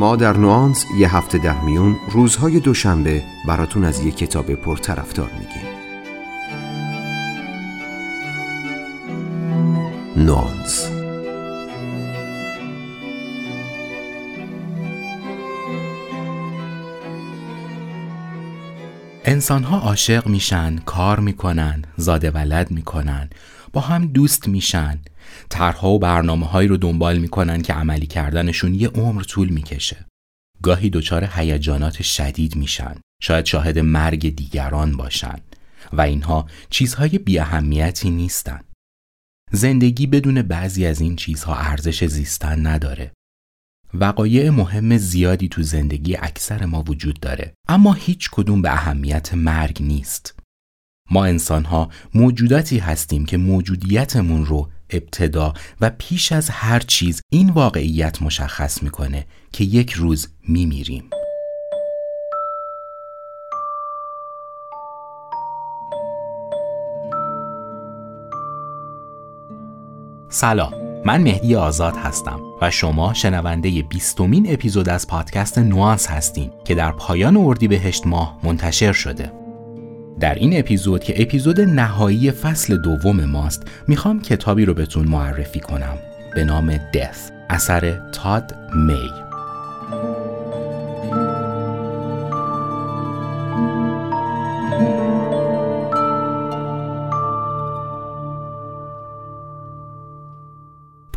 ما در نوانس یه هفته در میون روزهای دوشنبه براتون از یه کتاب پرطرفدار میگیم. نوانس. انسانها عاشق میشن، کار می‌کنن، زاده ولد می‌کنن، با هم دوست میشن، طرحها و برنامه هایی رو دنبال می‌کنن که عملی کردنشون یه عمر طول می‌کشه. گاهی دچار هیجانات شدید میشن، شاید شاهد مرگ دیگران باشن و اینها چیزهای بی اهمیتی نیستن. زندگی بدون بعضی از این چیزها ارزش زیستن نداره. وقایع مهم زیادی تو زندگی اکثر ما وجود داره اما هیچ کدوم به اهمیت مرگ نیست. ما انسان ها موجوداتی هستیم که موجودیتمون رو ابتدا و پیش از هر چیز این واقعیت مشخص می‌کنه که یک روز میمیریم. سلام من مهدی آزاد هستم و شما شنونده بیستمین اپیزود از پادکست نوانس هستین که در پایان اردیبهشت ماه منتشر شده در این اپیزود که اپیزود نهایی فصل دوم ماست می‌خوام کتابی رو بهتون معرفی کنم به نام دث اثر تاد می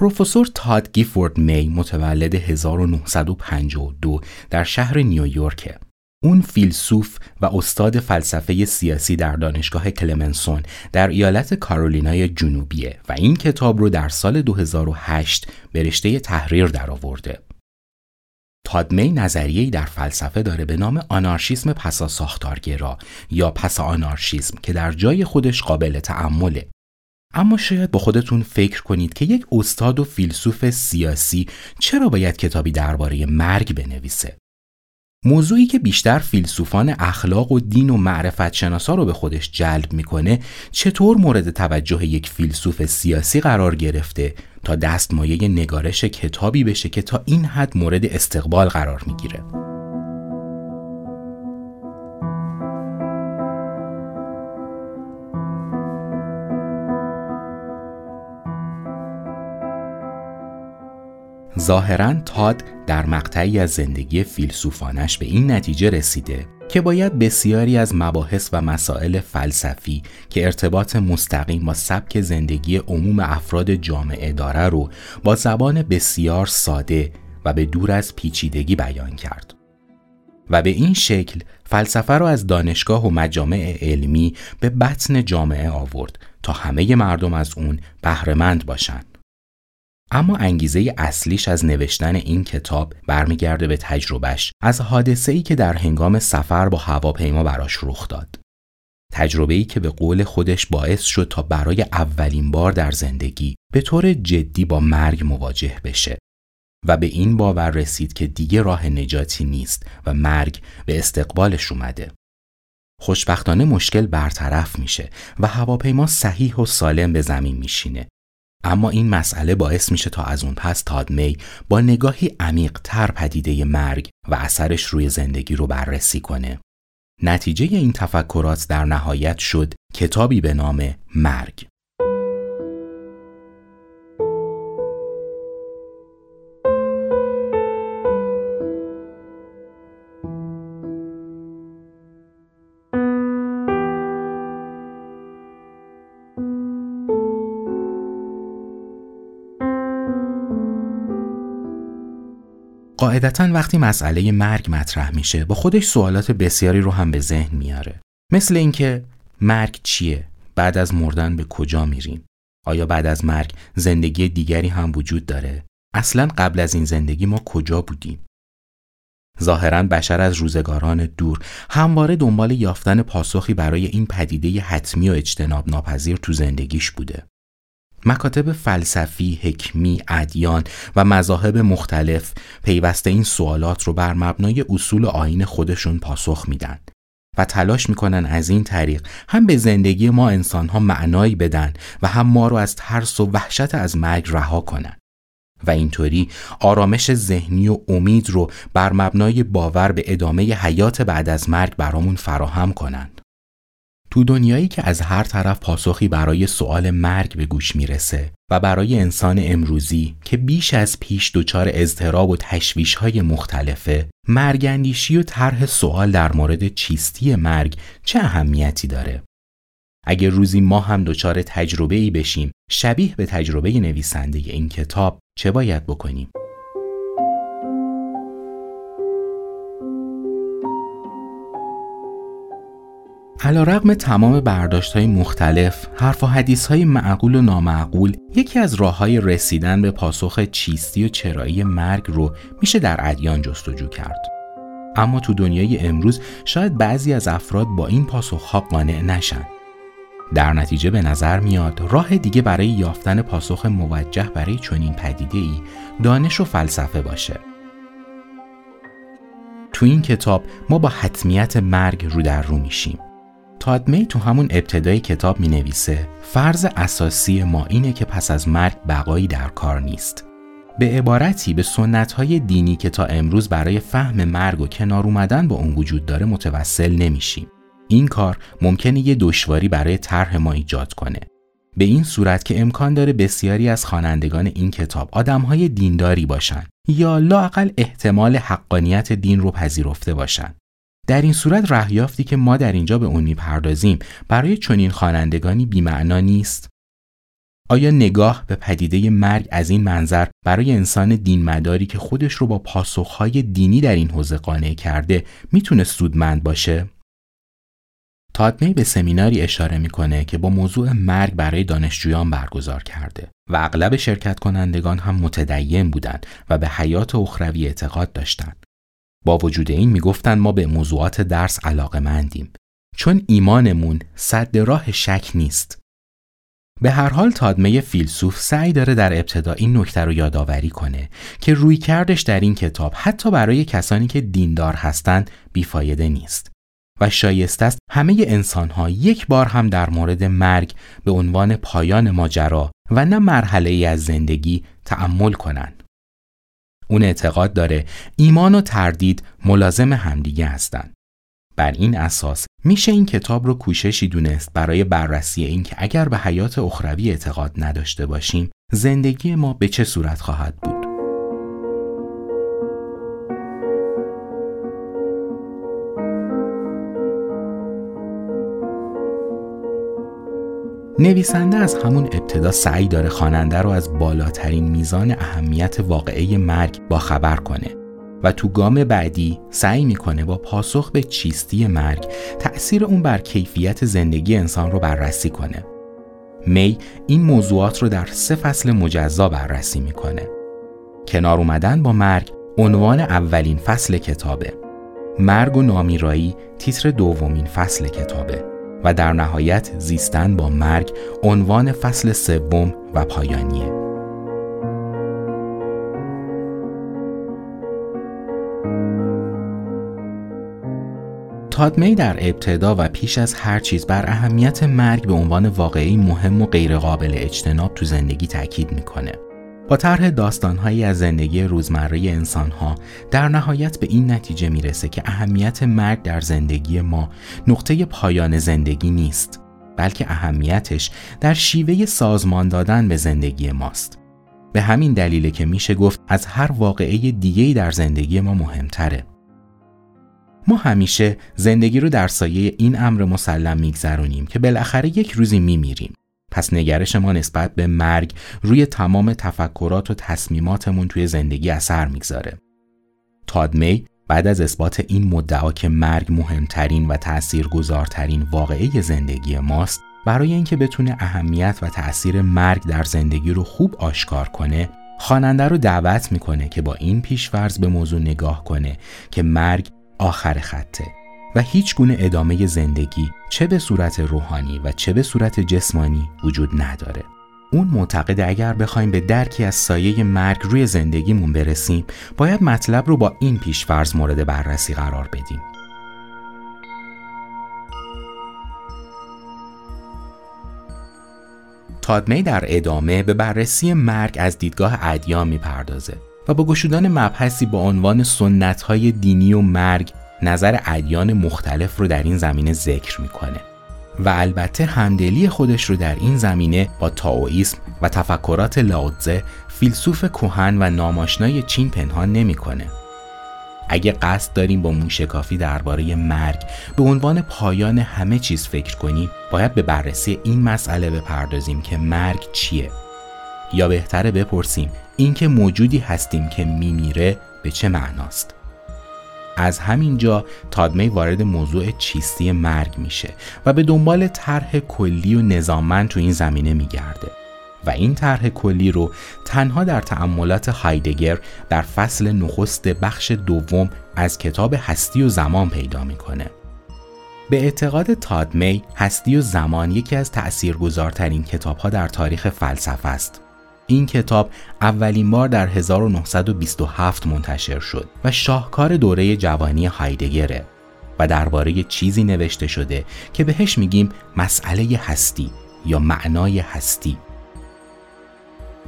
پروفسور تاد گیفورد می متولد 1952 در شهر نیویورک. اون فیلسوف و استاد فلسفه سیاسی در دانشگاه کلمنسون در ایالت کارولینای جنوبیه و این کتاب رو در سال 2008 به رشته تحریر درآورده. می نظریه‌ای در فلسفه داره به نام آنارشیسم پسا ساختارگرا یا پسا آنارشیسم که در جای خودش قابل تعمله اما شاید با خودتون فکر کنید که یک استاد و فیلسوف سیاسی چرا باید کتابی درباره مرگ بنویسه؟ موضوعی که بیشتر فیلسوفان اخلاق و دین و معرفت شناسا رو به خودش جلب می‌کنه چطور مورد توجه یک فیلسوف سیاسی قرار گرفته تا دستمایه نگارش کتابی بشه که تا این حد مورد استقبال قرار می‌گیره. ظاهرا تاد در مقطعی از زندگی فیلسوفانش به این نتیجه رسیده که باید بسیاری از مباحث و مسائل فلسفی که ارتباط مستقیم با سبک زندگی عموم افراد جامعه داره رو با زبان بسیار ساده و به دور از پیچیدگی بیان کرد. و به این شکل فلسفه رو از دانشگاه و مجامع علمی به بطن جامعه آورد تا همه مردم از اون بهرهمند باشند. اما انگیزه اصلیش از نوشتن این کتاب برمیگرده به تجربهش از حادثه ای که در هنگام سفر با هواپیما براش رخ داد. تجربه ای که به قول خودش باعث شد تا برای اولین بار در زندگی به طور جدی با مرگ مواجه بشه و به این باور رسید که دیگه راه نجاتی نیست و مرگ به استقبالش اومده. خوشبختانه مشکل برطرف میشه و هواپیما صحیح و سالم به زمین میشینه اما این مسئله باعث میشه تا از اون پس تادمی با نگاهی عمیق تر پدیده مرگ و اثرش روی زندگی رو بررسی کنه. نتیجه این تفکرات در نهایت شد کتابی به نام مرگ. قاعدتا وقتی مسئله مرگ مطرح میشه با خودش سوالات بسیاری رو هم به ذهن میاره. مثل اینکه مرگ چیه؟ بعد از مردن به کجا میریم؟ آیا بعد از مرگ زندگی دیگری هم وجود داره؟ اصلا قبل از این زندگی ما کجا بودیم؟ ظاهرا بشر از روزگاران دور همواره دنبال یافتن پاسخی برای این پدیده حتمی و اجتناب ناپذیر تو زندگیش بوده. مکاتب فلسفی، حکمی، ادیان و مذاهب مختلف پیوسته این سوالات رو بر مبنای اصول آین خودشون پاسخ میدن و تلاش می‌کنن از این طریق هم به زندگی ما انسان ها معنایی بدن و هم ما رو از ترس و وحشت از مرگ رها کنن و اینطوری آرامش ذهنی و امید رو بر مبنای باور به ادامه حیات بعد از مرگ برامون فراهم کنند. تو دنیایی که از هر طرف پاسخی برای سوال مرگ به گوش می‌رسه و برای انسان امروزی که بیش از پیش دچار اضطراب و تشویش های مختلفه مرگندیشی و طرح سوال در مورد چیستی مرگ چه اهمیتی داره؟ اگر روزی ما هم دچار تجربه ای بشیم شبیه به تجربه نویسنده این کتاب چه باید بکنیم؟ علا رقم تمام برداشت های مختلف، حرف و حدیث های معقول و نامعقول، یکی از راه های رسیدن به پاسخ چیستی و چرایی مرگ رو میشه در ادیان جستجو کرد. اما تو دنیای امروز شاید بعضی از افراد با این پاسخ قانع نشن. در نتیجه به نظر میاد راه دیگه برای یافتن پاسخ موجه برای چنین پدیده ای دانش و فلسفه باشه. تو این کتاب ما با حتمیت مرگ رو در رو میشیم. تادمی تو همون ابتدای کتاب می نویسه فرض اساسی ما اینه که پس از مرگ بقایی در کار نیست. به عبارتی به سنت های دینی که تا امروز برای فهم مرگ و کنار اومدن با اون وجود داره متوسل نمیشیم. این کار ممکنه یه دشواری برای طرح ما ایجاد کنه. به این صورت که امکان داره بسیاری از خوانندگان این کتاب آدمهای دینداری باشن یا لاقل احتمال حقانیت دین رو پذیرفته باشن. در این صورت رهیافتی که ما در اینجا به اون می‌پردازیم برای چنین خوانندگانی بیمعنا نیست آیا نگاه به پدیده مرگ از این منظر برای انسان دینمداری که خودش رو با پاسخهای دینی در این حوزه قانع کرده می‌تونه سودمند باشه؟ تادمی به سمیناری اشاره می‌کنه که با موضوع مرگ برای دانشجویان برگزار کرده و اغلب شرکت کنندگان هم متدین بودند و به حیات اخروی اعتقاد داشتند. با وجود این می‌گفتند ما به موضوعات درس علاقه مندیم چون ایمانمون صد راه شک نیست. به هر حال تادمه فیلسوف سعی داره در ابتدا این نکته رو یادآوری کنه که روی کردش در این کتاب حتی برای کسانی که دیندار هستند بیفایده نیست و شایسته است همه انسان ها یک بار هم در مورد مرگ به عنوان پایان ماجرا و نه مرحله ای از زندگی تأمل کنند. اون اعتقاد داره ایمان و تردید ملازم همدیگه هستند. بر این اساس میشه این کتاب رو کوششی دونست برای بررسی اینکه اگر به حیات اخروی اعتقاد نداشته باشیم زندگی ما به چه صورت خواهد بود. نویسنده از همون ابتدا سعی داره خواننده رو از بالاترین میزان اهمیت واقعی مرگ با خبر کنه و تو گام بعدی سعی می‌کنه با پاسخ به چیستی مرگ تأثیر اون بر کیفیت زندگی انسان رو بررسی کنه. می این موضوعات رو در سه فصل مجزا بررسی می‌کنه. کنار اومدن با مرگ عنوان اولین فصل کتابه. مرگ و نامیرایی تیتر دومین فصل کتابه. و در نهایت زیستن با مرگ عنوان فصل سوم و پایانیه. تادمی در ابتدا و پیش از هر چیز بر اهمیت مرگ به عنوان واقعی مهم و غیرقابل اجتناب تو زندگی تاکید می‌کنه. طرح داستانهایی از زندگی روزمره انسانها در نهایت به این نتیجه می‌رسه که اهمیت مرگ در زندگی ما نقطه پایان زندگی نیست بلکه اهمیتش در شیوه سازمان دادن به زندگی ماست. به همین دلیله که میشه گفت از هر واقعه دیگهی در زندگی ما مهمتره. ما همیشه زندگی رو در سایه این امر مسلم میگذرونیم که بالاخره یک روزی میمیریم. پس نگرش ما نسبت به مرگ روی تمام تفکرات و تصمیماتمون توی زندگی اثر می‌گذاره. تادمی بعد از اثبات این مدعا که مرگ مهمترین و تأثیرگذارترین واقعه زندگی ماست برای اینکه بتونه اهمیت و تأثیر مرگ در زندگی رو خوب آشکار کنه خواننده رو دعوت می‌کنه که با این پیشفرض به موضوع نگاه کنه که مرگ آخر خطه و هیچ گونه ادامه زندگی چه به صورت روحانی و چه به صورت جسمانی وجود نداره. اون معتقد اگر بخوایم به درکی از سایه مرگ روی زندگیمون برسیم باید مطلب رو با این پیشفرض مورد بررسی قرار بدیم. تادمی در ادامه به بررسی مرگ از دیدگاه ادیان می‌پردازه و با گشودن مبحثی با عنوان سنت های دینی و مرگ نظر ادیان مختلف رو در این زمینه ذکر می‌کنه. و البته همدلی خودش رو در این زمینه با تاوئیسم و تفکرات لاوتزه فیلسوف کوهن و ناماشنای چین پنهان نمی‌کنه. اگه قصد داریم با موشکافی درباره مرگ به عنوان پایان همه چیز فکر کنیم باید به بررسی این مسئله بپردازیم که مرگ چیه. یا بهتره بپرسیم اینکه موجودی هستیم که میمیره به چه معناست. از همین جا تادمی وارد موضوع چیستی مرگ میشه و به دنبال طرح کلی و نظاممند تو این زمینه میگرده و این طرح کلی رو تنها در تأملات هایدگر در فصل نخست بخش دوم از کتاب هستی و زمان پیدا می‌کنه. به اعتقاد تادمی هستی و زمان یکی از تأثیرگذارترین کتابها در تاریخ فلسفه است این کتاب اولین بار در 1927 منتشر شد و شاهکار دوره جوانی هایدگره و درباره چیزی نوشته شده که بهش میگیم مسئله هستی یا معنای هستی.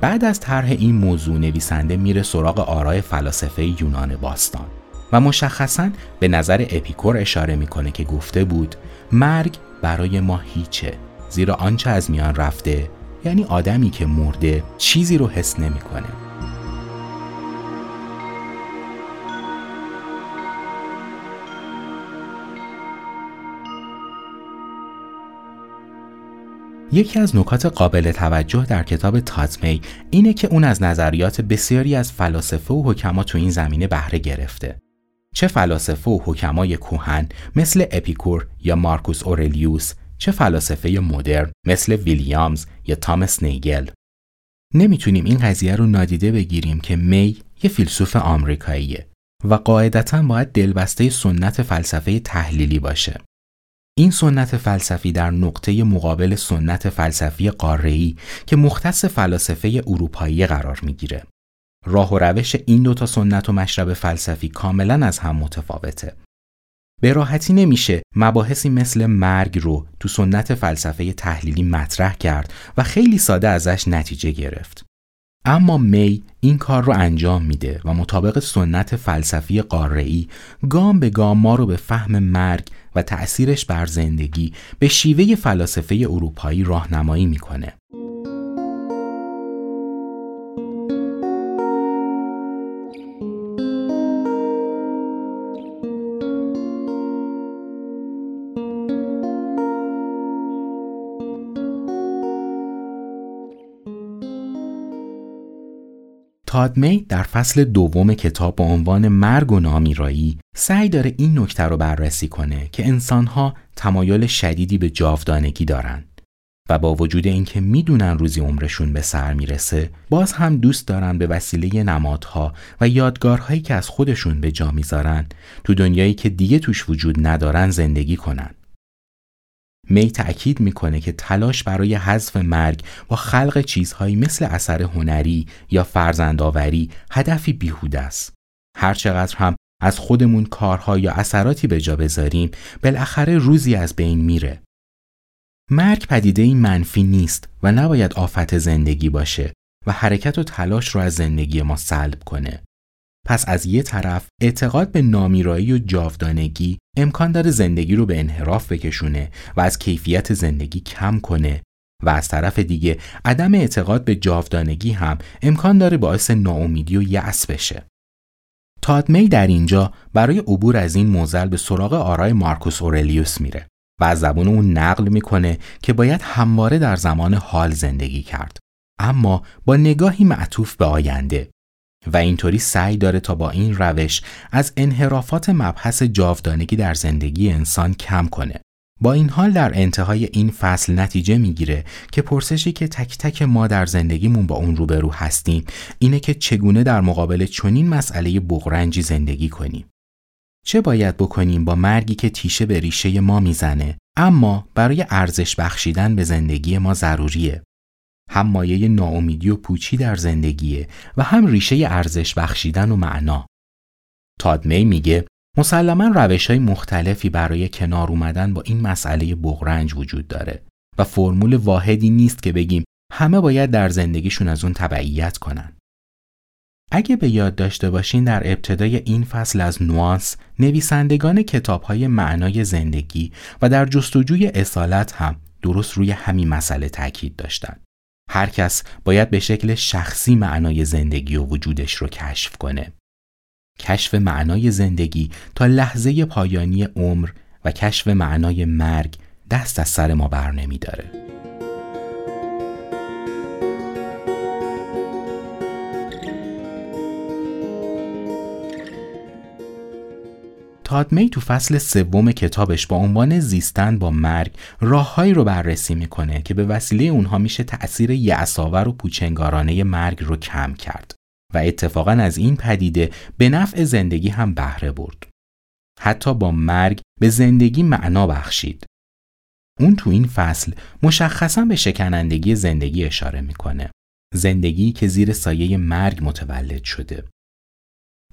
بعد از طرح این موضوع نویسنده میره سراغ آرای فلاسفه یونان باستان و مشخصا به نظر اپیکور اشاره می‌کنه که گفته بود مرگ برای ما هیچه زیرا آنچه از میان رفته یعنی آدمی که مرده چیزی رو حس نمی‌کنه. یکی از نکات قابل توجه در کتاب تاتمی اینه که اون از نظریات بسیاری از فلاسفه و حکما تو این زمینه بهره گرفته. چه فلاسفه و حکمای کوهن مثل اپیکور یا مارکوس اورلیوس چه فلاسفه مدرن مثل ویلیامز یا تامس نیگل نمی‌تونیم این قضیه رو نادیده بگیریم که می یه فیلسوف آمریکاییه و قاعدتا باید دلبسته سنت فلسفه تحلیلی باشه. این سنت فلسفی در نقطه مقابل سنت فلسفی قاره‌ای که مختص فلاسفه اروپایی قرار می‌گیره. راه و روش این دوتا سنت و مشرب فلسفی کاملا از هم متفاوته. به راحتی نمیشه مباحثی مثل مرگ رو تو سنت فلسفه تحلیلی مطرح کرد و خیلی ساده ازش نتیجه گرفت. اما می این کار رو انجام میده و مطابق سنت فلسفی قاره‌ای گام به گام ما رو به فهم مرگ و تأثیرش بر زندگی به شیوه فلاسفه اروپایی راهنمایی می‌کنه. تادمی در فصل دوم کتاب با عنوان مرگ و نامیرایی سعی داره این نکته رو بررسی کنه که انسانها تمایل شدیدی به جاودانگی دارند و با وجود اینکه می‌دونن روزی عمرشون به سر می‌رسه باز هم دوست دارن به وسیله نمادها و یادگارهایی که از خودشون به جا می‌ذارن تو دنیایی که دیگه توش وجود ندارن زندگی کنن. می تأکید می‌کنه که تلاش برای حذف مرگ با خلق چیزهایی مثل اثر هنری یا فرزندآوری هدفی بیهوده است. هرچقدر هم از خودمون کارها یا اثراتی به جا بذاریم بالاخره روزی از بین میره. مرگ پدیده این منفی نیست و نباید آفت زندگی باشه و حرکت و تلاش رو از زندگی ما سلب کنه. پس از یه طرف اعتقاد به نامیرایی و جاودانگی امکان داره زندگی رو به انحراف بکشونه و از کیفیت زندگی کم کنه و از طرف دیگه عدم اعتقاد به جاودانگی هم امکان داره باعث ناامیدی و یأس بشه. تادمی در اینجا برای عبور از این موزل به سراغ آرای مارکوس اورلیوس میره و از زبون اون نقل می‌کنه که باید همواره در زمان حال زندگی کرد اما با نگاهی معطوف به آینده و اینطوری سعی داره تا با این روش از انحرافات مبحث جاودانگی در زندگی انسان کم کنه. با این حال در انتهای این فصل نتیجه می‌گیره که پرسشی که تک تک ما در زندگیمون با اون روبرو هستیم اینه که چگونه در مقابل چنین مسئله بغرنجی زندگی کنیم. چه باید بکنیم با مرگی که تیشه به ریشه ما می‌زنه اما برای ارزش بخشیدن به زندگی ما ضروریه هم مایه ناامیدی و پوچی در زندگیه و هم ریشه ارزش بخشیدن و معنا. تادمی میگه مسلما روش های مختلفی برای کنار اومدن با این مسئله بغرنج وجود داره و فرمول واحدی نیست که بگیم همه باید در زندگیشون از اون تبعیت کنن. اگه به یاد داشته باشین در ابتدای این فصل از نوانس نویسندگان کتاب های معنای زندگی و در جستجوی اصالت هم درست روی همین مسئله تاکید داشتن. هر کس باید به شکل شخصی معنای زندگی و وجودش رو کشف کنه. کشف معنای زندگی تا لحظه پایانی عمر و کشف معنای مرگ دست از سر ما بر نمی داره. تادمی تو فصل سوم کتابش با عنوان زیستن با مرگ راههایی رو بررسی می‌کنه که به وسیله اونها میشه تأثیر یعصاور و پوچنگارانه مرگ رو کم کرد و اتفاقا از این پدیده به نفع زندگی هم بهره برد. حتی با مرگ به زندگی معنا بخشید. اون تو این فصل مشخصا به شکنندگی زندگی اشاره می‌کنه. زندگی که زیر سایه مرگ متولد شده.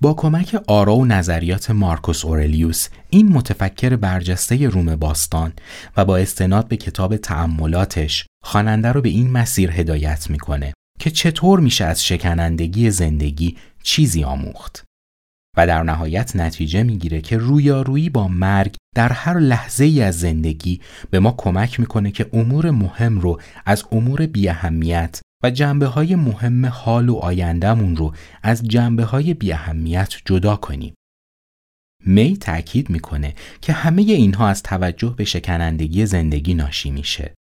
با کمک آرا و نظریات مارکوس اورلیوس این متفکر برجسته روم باستان و با استناد به کتاب تأملاتش خواننده رو به این مسیر هدایت می‌کنه که چطور میشه از شکنندگی زندگی چیزی آموخت. و در نهایت نتیجه می‌گیره که رویارویی با مرگ در هر لحظه ای از زندگی به ما کمک می‌کنه که امور مهم رو از امور بیاهمیت و جنبه های مهم حال و آیندهمون رو از جنبه های بیاهمیت جدا کنیم. می تأکید می‌کنه که همه اینها از توجه به شکنندگی زندگی ناشی میشه.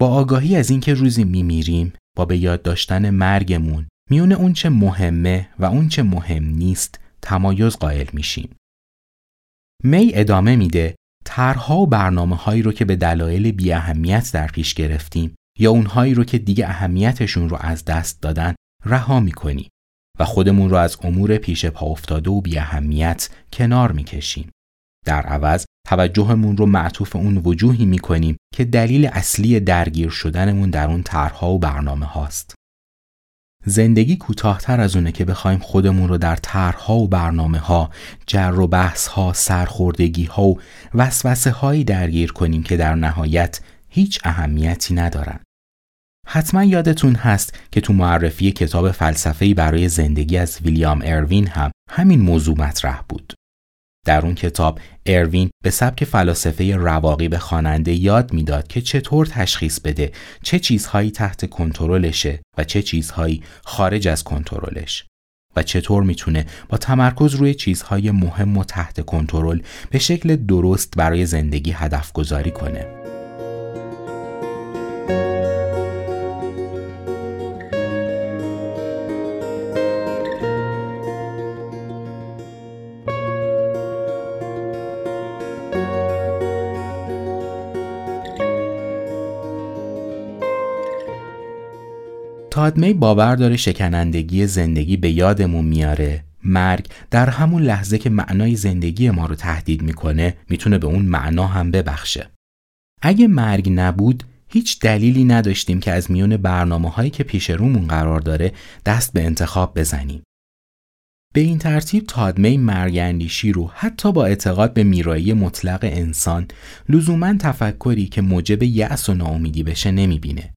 با آگاهی از اینکه روزی میمیریم با به یاد داشتن مرگمون میون اون چه مهمه و اون چه مهم نیست تمایز قائل میشیم. می ادامه میده طرحها و برنامه هایی رو که به دلایل بی اهمیت در پیش گرفتیم یا اونهایی رو که دیگه اهمیتشون رو از دست دادن رها می‌کنیم و خودمون رو از امور پیش پا افتاده و بی اهمیت کنار می‌کشیم. در عوض توجهمون رو معطوف اون وجوهی می‌کنیم که دلیل اصلی درگیر شدنمون در اون طرحها و برنامه هاست. زندگی کوتاهتر از اونه که بخوایم خودمون رو در طرحها و برنامه ها، جر و بحث ها، سرخوردگی ها و وسوسه هایی درگیر کنیم که در نهایت هیچ اهمیتی ندارن. حتما یادتون هست که تو معرفی کتاب فلسفه‌ای برای زندگی از ویلیام اروین هم همین موضوع مطرح بود. در اون کتاب اروین به سبک فلاسفه رواقی به خواننده یاد می‌داد که چطور تشخیص بده چه چیزهایی تحت کنترلشه و چه چیزهایی خارج از کنترلش و چطور می‌تونه با تمرکز روی چیزهای مهم و تحت کنترل به شکل درست برای زندگی هدف گذاری کنه. تادمی باور داره شکنندگی زندگی به یادمون میاره مرگ در همون لحظه که معنای زندگی ما رو تهدید می‌کنه می‌تونه به اون معنا هم ببخشه. اگه مرگ نبود هیچ دلیلی نداشتیم که از میون برنامه هایی که پیش رومون قرار داره دست به انتخاب بزنیم. به این ترتیب تادمی مرگندیشی رو حتی با اعتقاد به میرایی مطلق انسان لزوما تفکری که موجب یأس و ناامیدی بشه نمی‌بینه.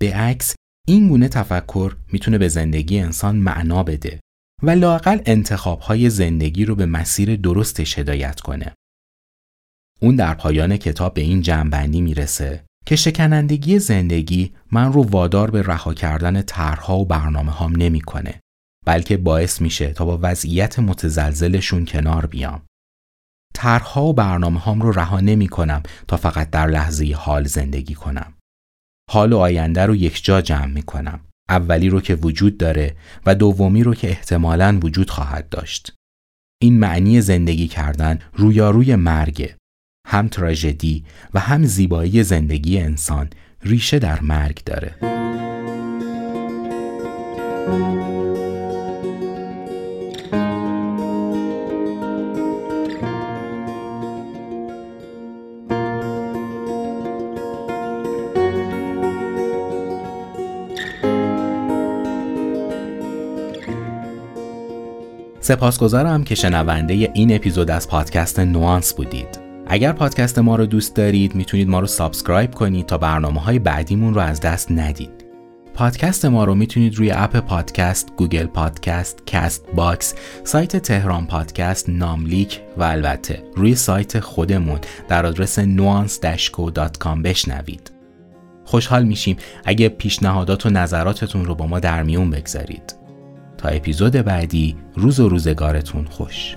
به عکس این گونه تفکر می‌تونه به زندگی انسان معنا بده و لاقل انتخابهای زندگی رو به مسیر درستش هدایت کنه. اون در پایان کتاب به این جنبندی می‌رسه که شکنندگی زندگی من رو وادار به رها کردن طرحها و برنامه هام نمی‌کنه بلکه باعث میشه تا با وضعیت متزلزلشون کنار بیام. طرحها و برنامه هام رو رها نمی کنم تا فقط در لحظه حال زندگی کنم. حال و آینده رو یک جا جمع می کنم. اولی رو که وجود داره و دومی رو که احتمالاً وجود خواهد داشت. این معنی زندگی کردن رویاروی مرگه. هم تراژدی و هم زیبایی زندگی انسان ریشه در مرگ داره. سپاسگزارم که شنونده این اپیزود از پادکست نوانس بودید. اگر پادکست ما رو دوست دارید می‌تونید ما رو subscribe کنید تا برنامه های بعدیمون رو از دست ندید. پادکست ما رو می‌تونید روی app پادکست، گوگل پادکست، کست باکس، سایت تهران پادکست، ناملیک و البته روی سایت خودمون در آدرس nuance-co.com بشنوید. خوشحال میشیم اگه پیشنهادات و نظراتتون رو با ما در میون بگذارید. تا اپیزود بعدی روز و روزگارتون خوش.